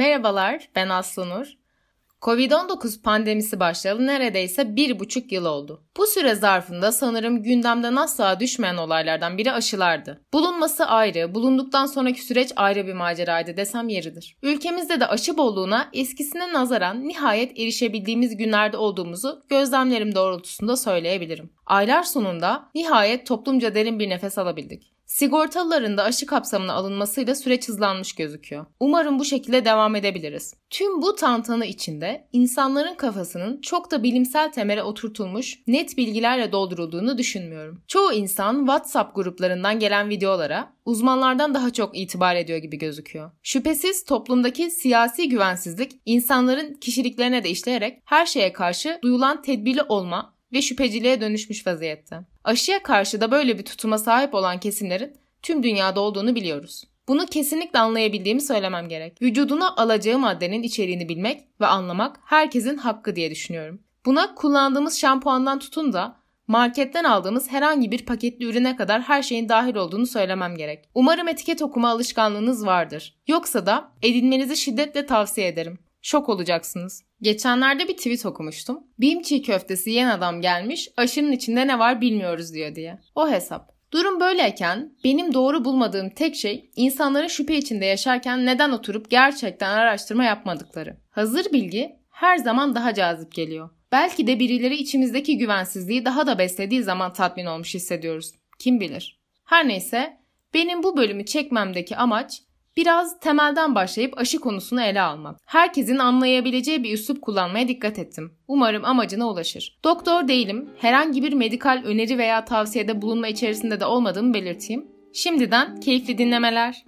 Merhabalar, ben Aslı Covid-19 pandemisi başlayalı neredeyse bir buçuk yıl oldu. Bu süre zarfında sanırım gündemden asla düşmeyen olaylardan biri aşılardı. Bulunması ayrı, bulunduktan sonraki süreç ayrı bir maceraydı desem yeridir. Ülkemizde de aşı bolluğuna eskisine nazaran nihayet erişebildiğimiz günlerde olduğumuzu gözlemlerim doğrultusunda söyleyebilirim. Aylar sonunda nihayet toplumca derin bir nefes alabildik. Sigortalıların da aşı kapsamına alınmasıyla süreç hızlanmış gözüküyor. Umarım bu şekilde devam edebiliriz. Tüm bu tantana içinde insanların kafasının çok da bilimsel temele oturtulmuş net bilgilerle doldurulduğunu düşünmüyorum. Çoğu insan WhatsApp gruplarından gelen videolara uzmanlardan daha çok itibar ediyor gibi gözüküyor. Şüphesiz toplumdaki siyasi güvensizlik insanların kişiliklerine de işleyerek her şeye karşı duyulan tedbirli olma ve şüpheciliğe dönüşmüş vaziyette. Aşıya karşı da böyle bir tutuma sahip olan kesimlerin tüm dünyada olduğunu biliyoruz. Bunu kesinlikle anlayabildiğimi söylemem gerek. Vücuduna alacağı maddenin içeriğini bilmek ve anlamak herkesin hakkı diye düşünüyorum. Buna kullandığımız şampuandan tutun da marketten aldığımız herhangi bir paketli ürüne kadar her şeyin dahil olduğunu söylemem gerek. Umarım etiket okuma alışkanlığınız vardır. Yoksa da edinmenizi şiddetle tavsiye ederim. Şok olacaksınız. Geçenlerde bir tweet okumuştum. Bim çiğ köftesi yiyen adam gelmiş aşının içinde ne var bilmiyoruz diyor diye. O hesap. Durum böyleyken benim doğru bulmadığım tek şey insanların şüphe içinde yaşarken neden oturup gerçekten araştırma yapmadıkları. Hazır bilgi her zaman daha cazip geliyor. Belki de birileri içimizdeki güvensizliği daha da beslediği zaman tatmin olmuş hissediyoruz. Kim bilir. Her neyse benim bu bölümü çekmemdeki amaç Biraz temelden başlayıp aşı konusunu ele almak. Herkesin anlayabileceği bir üslup kullanmaya dikkat ettim. Umarım amacına ulaşır. Doktor değilim. Herhangi bir medikal öneri veya tavsiyede bulunma içerisinde de olmadığımı belirteyim. Şimdiden keyifli dinlemeler.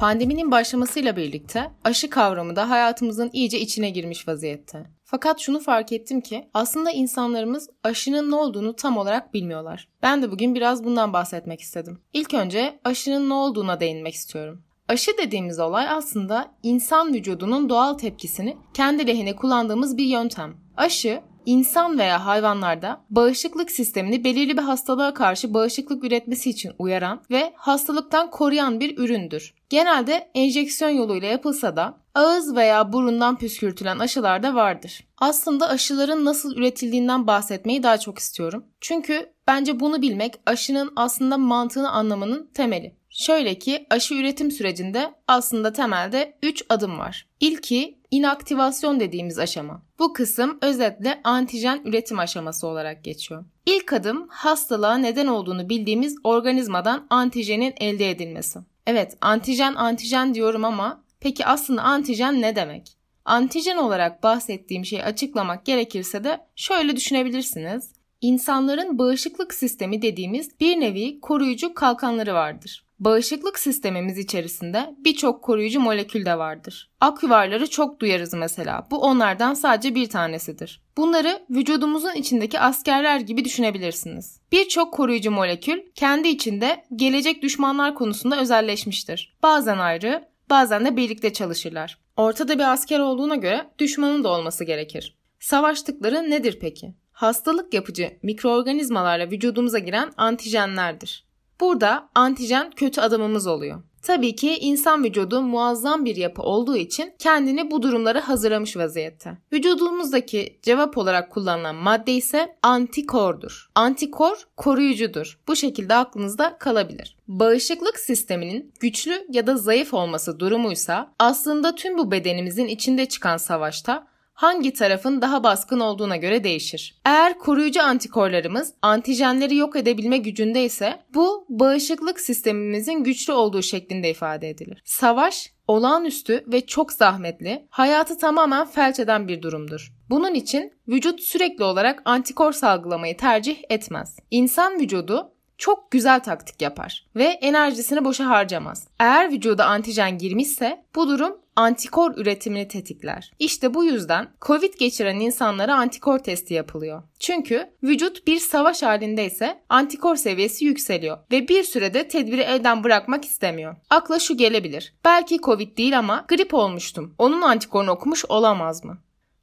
Pandeminin başlamasıyla birlikte aşı kavramı da hayatımızın iyice içine girmiş vaziyette. Fakat şunu fark ettim ki aslında insanlarımız aşının ne olduğunu tam olarak bilmiyorlar. Ben de bugün biraz bundan bahsetmek istedim. İlk önce aşının ne olduğuna değinmek istiyorum. Aşı dediğimiz olay aslında insan vücudunun doğal tepkisini kendi lehine kullandığımız bir yöntem. Aşı insan veya hayvanlarda bağışıklık sistemini belirli bir hastalığa karşı bağışıklık üretmesi için uyaran ve hastalıktan koruyan bir üründür. Genelde enjeksiyon yoluyla yapılsa da ağız veya burundan püskürtülen aşılar da vardır. Aslında aşıların nasıl üretildiğinden bahsetmeyi daha çok istiyorum. Çünkü bence bunu bilmek aşının aslında mantığını anlamanın temeli. Şöyle ki aşı üretim sürecinde aslında temelde 3 adım var. İlki inaktivasyon dediğimiz aşama. Bu kısım özetle antijen üretim aşaması olarak geçiyor. İlk adım hastalığa neden olduğunu bildiğimiz organizmadan antijenin elde edilmesi. Evet antijen antijen diyorum ama peki aslında antijen ne demek? Antijen olarak bahsettiğim şeyi açıklamak gerekirse de şöyle düşünebilirsiniz. İnsanların bağışıklık sistemi dediğimiz bir nevi koruyucu kalkanları vardır. Bağışıklık sistemimiz içerisinde birçok koruyucu molekül de vardır. Aküvarları çok duyarız mesela. Bu onlardan sadece bir tanesidir. Bunları vücudumuzun içindeki askerler gibi düşünebilirsiniz. Birçok koruyucu molekül kendi içinde gelecek düşmanlar konusunda özelleşmiştir. Bazen ayrı, bazen de birlikte çalışırlar. Ortada bir asker olduğuna göre düşmanın da olması gerekir. Savaştıkları nedir peki? Hastalık yapıcı mikroorganizmalarla vücudumuza giren antijenlerdir. Burada antijen kötü adamımız oluyor. Tabii ki insan vücudu muazzam bir yapı olduğu için kendini bu durumlara hazırlamış vaziyette. Vücudumuzdaki cevap olarak kullanılan madde ise antikordur. Antikor koruyucudur. Bu şekilde aklınızda kalabilir. Bağışıklık sisteminin güçlü ya da zayıf olması durumuysa aslında tüm bu bedenimizin içinde çıkan savaşta hangi tarafın daha baskın olduğuna göre değişir. Eğer koruyucu antikorlarımız antijenleri yok edebilme gücünde ise bu bağışıklık sistemimizin güçlü olduğu şeklinde ifade edilir. Savaş olağanüstü ve çok zahmetli, hayatı tamamen felç eden bir durumdur. Bunun için vücut sürekli olarak antikor salgılamayı tercih etmez. İnsan vücudu çok güzel taktik yapar ve enerjisini boşa harcamaz. Eğer vücuda antijen girmişse bu durum antikor üretimini tetikler. İşte bu yüzden Covid geçiren insanlara antikor testi yapılıyor. Çünkü vücut bir savaş halindeyse antikor seviyesi yükseliyor ve bir sürede tedbiri elden bırakmak istemiyor. Akla şu gelebilir. Belki Covid değil ama grip olmuştum. Onun antikorunu okumuş olamaz mı?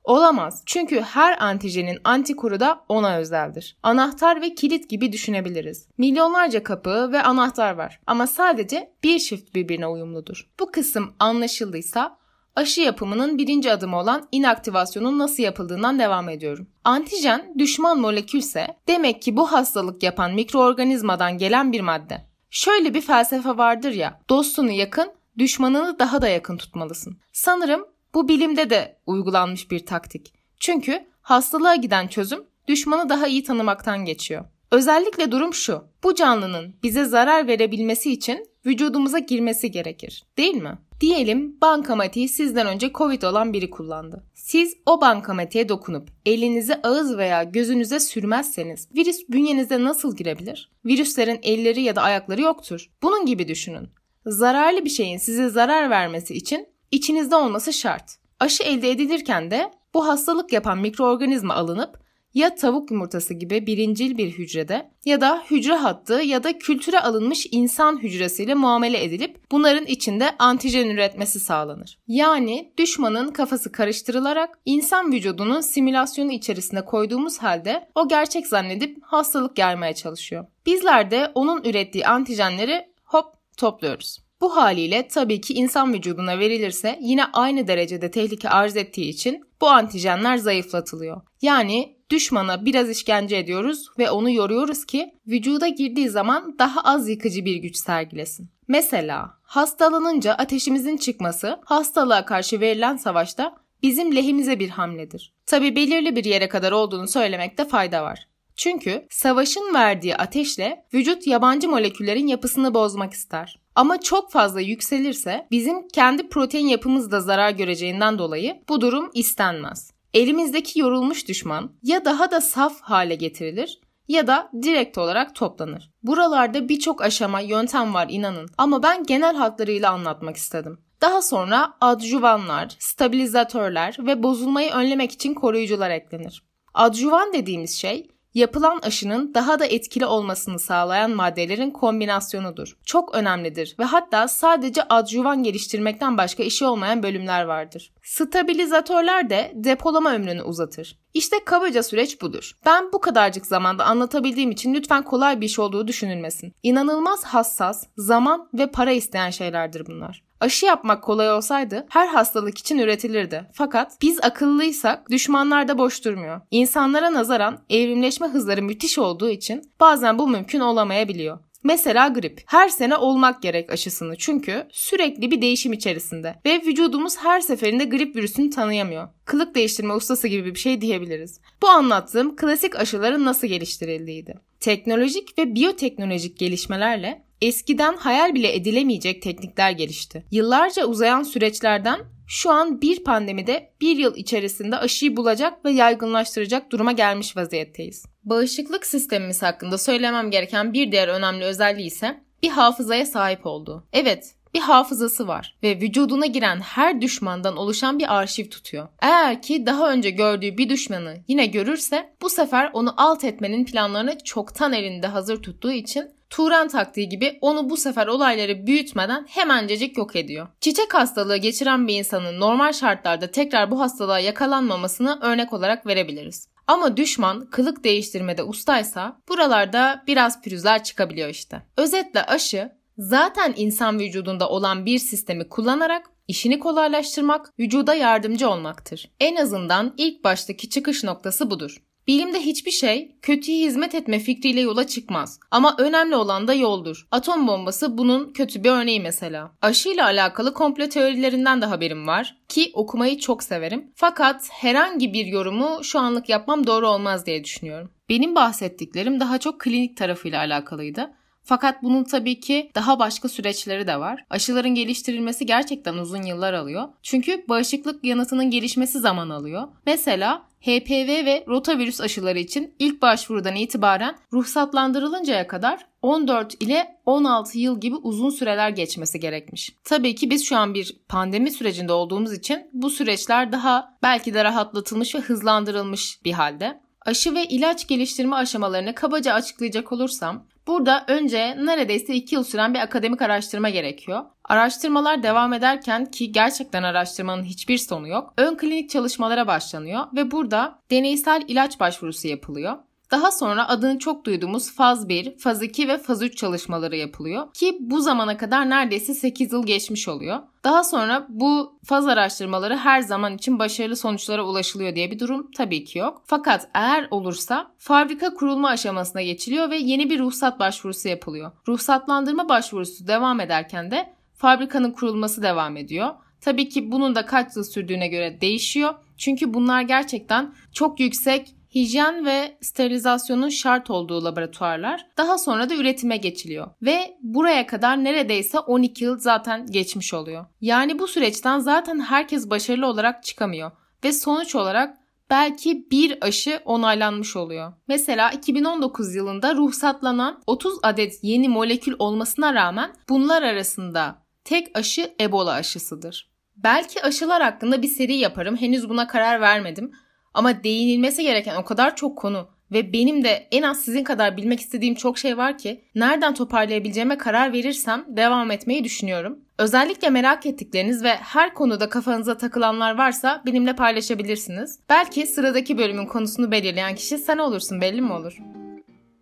Olamaz. Çünkü her antijenin antikoru da ona özeldir. Anahtar ve kilit gibi düşünebiliriz. Milyonlarca kapı ve anahtar var ama sadece bir çift birbirine uyumludur. Bu kısım anlaşıldıysa aşı yapımının birinci adımı olan inaktivasyonun nasıl yapıldığından devam ediyorum. Antijen düşman molekülse demek ki bu hastalık yapan mikroorganizmadan gelen bir madde. Şöyle bir felsefe vardır ya, dostunu yakın, düşmanını daha da yakın tutmalısın. Sanırım bu bilimde de uygulanmış bir taktik. Çünkü hastalığa giden çözüm düşmanı daha iyi tanımaktan geçiyor. Özellikle durum şu. Bu canlının bize zarar verebilmesi için vücudumuza girmesi gerekir. Değil mi? Diyelim bankamatiği sizden önce Covid olan biri kullandı. Siz o bankamatiğe dokunup elinizi ağız veya gözünüze sürmezseniz virüs bünyenize nasıl girebilir? Virüslerin elleri ya da ayakları yoktur. Bunun gibi düşünün. Zararlı bir şeyin size zarar vermesi için içinizde olması şart. Aşı elde edilirken de bu hastalık yapan mikroorganizma alınıp ya tavuk yumurtası gibi birincil bir hücrede ya da hücre hattı ya da kültüre alınmış insan hücresiyle muamele edilip bunların içinde antijen üretmesi sağlanır. Yani düşmanın kafası karıştırılarak insan vücudunun simülasyonu içerisine koyduğumuz halde o gerçek zannedip hastalık yaymaya çalışıyor. Bizler de onun ürettiği antijenleri hop topluyoruz. Bu haliyle tabii ki insan vücuduna verilirse yine aynı derecede tehlike arz ettiği için bu antijenler zayıflatılıyor. Yani düşmana biraz işkence ediyoruz ve onu yoruyoruz ki vücuda girdiği zaman daha az yıkıcı bir güç sergilesin. Mesela hastalanınca ateşimizin çıkması hastalığa karşı verilen savaşta bizim lehimize bir hamledir. Tabi belirli bir yere kadar olduğunu söylemekte fayda var. Çünkü savaşın verdiği ateşle vücut yabancı moleküllerin yapısını bozmak ister. Ama çok fazla yükselirse bizim kendi protein yapımız da zarar göreceğinden dolayı bu durum istenmez. Elimizdeki yorulmuş düşman ya daha da saf hale getirilir ya da direkt olarak toplanır. Buralarda birçok aşama, yöntem var inanın ama ben genel hatlarıyla anlatmak istedim. Daha sonra adjuvanlar, stabilizatörler ve bozulmayı önlemek için koruyucular eklenir. Adjuvan dediğimiz şey yapılan aşının daha da etkili olmasını sağlayan maddelerin kombinasyonudur. Çok önemlidir ve hatta sadece adjuvan geliştirmekten başka işi olmayan bölümler vardır. Stabilizatörler de depolama ömrünü uzatır. İşte kabaca süreç budur. Ben bu kadarcık zamanda anlatabildiğim için lütfen kolay bir iş olduğu düşünülmesin. İnanılmaz hassas, zaman ve para isteyen şeylerdir bunlar. Aşı yapmak kolay olsaydı her hastalık için üretilirdi. Fakat biz akıllıysak düşmanlar da boş durmuyor. İnsanlara nazaran evrimleşme hızları müthiş olduğu için bazen bu mümkün olamayabiliyor. Mesela grip. Her sene olmak gerek aşısını çünkü sürekli bir değişim içerisinde ve vücudumuz her seferinde grip virüsünü tanıyamıyor. Kılık değiştirme ustası gibi bir şey diyebiliriz. Bu anlattığım klasik aşıların nasıl geliştirildiğiydi. Teknolojik ve biyoteknolojik gelişmelerle eskiden hayal bile edilemeyecek teknikler gelişti. Yıllarca uzayan süreçlerden şu an bir pandemide bir yıl içerisinde aşıyı bulacak ve yaygınlaştıracak duruma gelmiş vaziyetteyiz. Bağışıklık sistemimiz hakkında söylemem gereken bir diğer önemli özelliği ise bir hafızaya sahip olduğu. Evet, bir hafızası var ve vücuduna giren her düşmandan oluşan bir arşiv tutuyor. Eğer ki daha önce gördüğü bir düşmanı yine görürse bu sefer onu alt etmenin planlarını çoktan elinde hazır tuttuğu için Turan taktiği gibi onu bu sefer olayları büyütmeden hemencecik yok ediyor. Çiçek hastalığı geçiren bir insanın normal şartlarda tekrar bu hastalığa yakalanmamasını örnek olarak verebiliriz. Ama düşman kılık değiştirmede ustaysa buralarda biraz pürüzler çıkabiliyor işte. Özetle aşı zaten insan vücudunda olan bir sistemi kullanarak işini kolaylaştırmak, vücuda yardımcı olmaktır. En azından ilk baştaki çıkış noktası budur. Bilimde hiçbir şey kötüye hizmet etme fikriyle yola çıkmaz. Ama önemli olan da yoldur. Atom bombası bunun kötü bir örneği mesela. Aşıyla alakalı komplo teorilerinden de haberim var ki okumayı çok severim. Fakat herhangi bir yorumu şu anlık yapmam doğru olmaz diye düşünüyorum. Benim bahsettiklerim daha çok klinik tarafıyla alakalıydı. Fakat bunun tabii ki daha başka süreçleri de var. Aşıların geliştirilmesi gerçekten uzun yıllar alıyor. Çünkü bağışıklık yanıtının gelişmesi zaman alıyor. Mesela HPV ve rotavirüs aşıları için ilk başvurudan itibaren ruhsatlandırılıncaya kadar 14 ile 16 yıl gibi uzun süreler geçmesi gerekmiş. Tabii ki biz şu an bir pandemi sürecinde olduğumuz için bu süreçler daha belki de rahatlatılmış ve hızlandırılmış bir halde. Aşı ve ilaç geliştirme aşamalarını kabaca açıklayacak olursam Burada önce neredeyse 2 yıl süren bir akademik araştırma gerekiyor. Araştırmalar devam ederken ki gerçekten araştırmanın hiçbir sonu yok. Ön klinik çalışmalara başlanıyor ve burada deneysel ilaç başvurusu yapılıyor. Daha sonra adını çok duyduğumuz faz 1, faz 2 ve faz 3 çalışmaları yapılıyor ki bu zamana kadar neredeyse 8 yıl geçmiş oluyor. Daha sonra bu faz araştırmaları her zaman için başarılı sonuçlara ulaşılıyor diye bir durum tabii ki yok. Fakat eğer olursa fabrika kurulma aşamasına geçiliyor ve yeni bir ruhsat başvurusu yapılıyor. Ruhsatlandırma başvurusu devam ederken de fabrikanın kurulması devam ediyor. Tabii ki bunun da kaç yıl sürdüğüne göre değişiyor. Çünkü bunlar gerçekten çok yüksek hijyen ve sterilizasyonun şart olduğu laboratuvarlar. Daha sonra da üretime geçiliyor ve buraya kadar neredeyse 12 yıl zaten geçmiş oluyor. Yani bu süreçten zaten herkes başarılı olarak çıkamıyor ve sonuç olarak belki bir aşı onaylanmış oluyor. Mesela 2019 yılında ruhsatlanan 30 adet yeni molekül olmasına rağmen bunlar arasında tek aşı Ebola aşısıdır. Belki aşılar hakkında bir seri yaparım. Henüz buna karar vermedim. Ama değinilmesi gereken o kadar çok konu ve benim de en az sizin kadar bilmek istediğim çok şey var ki nereden toparlayabileceğime karar verirsem devam etmeyi düşünüyorum. Özellikle merak ettikleriniz ve her konuda kafanıza takılanlar varsa benimle paylaşabilirsiniz. Belki sıradaki bölümün konusunu belirleyen kişi sen olursun belli mi olur?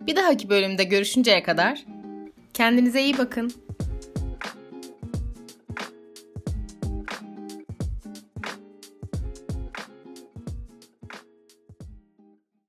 Bir dahaki bölümde görüşünceye kadar kendinize iyi bakın.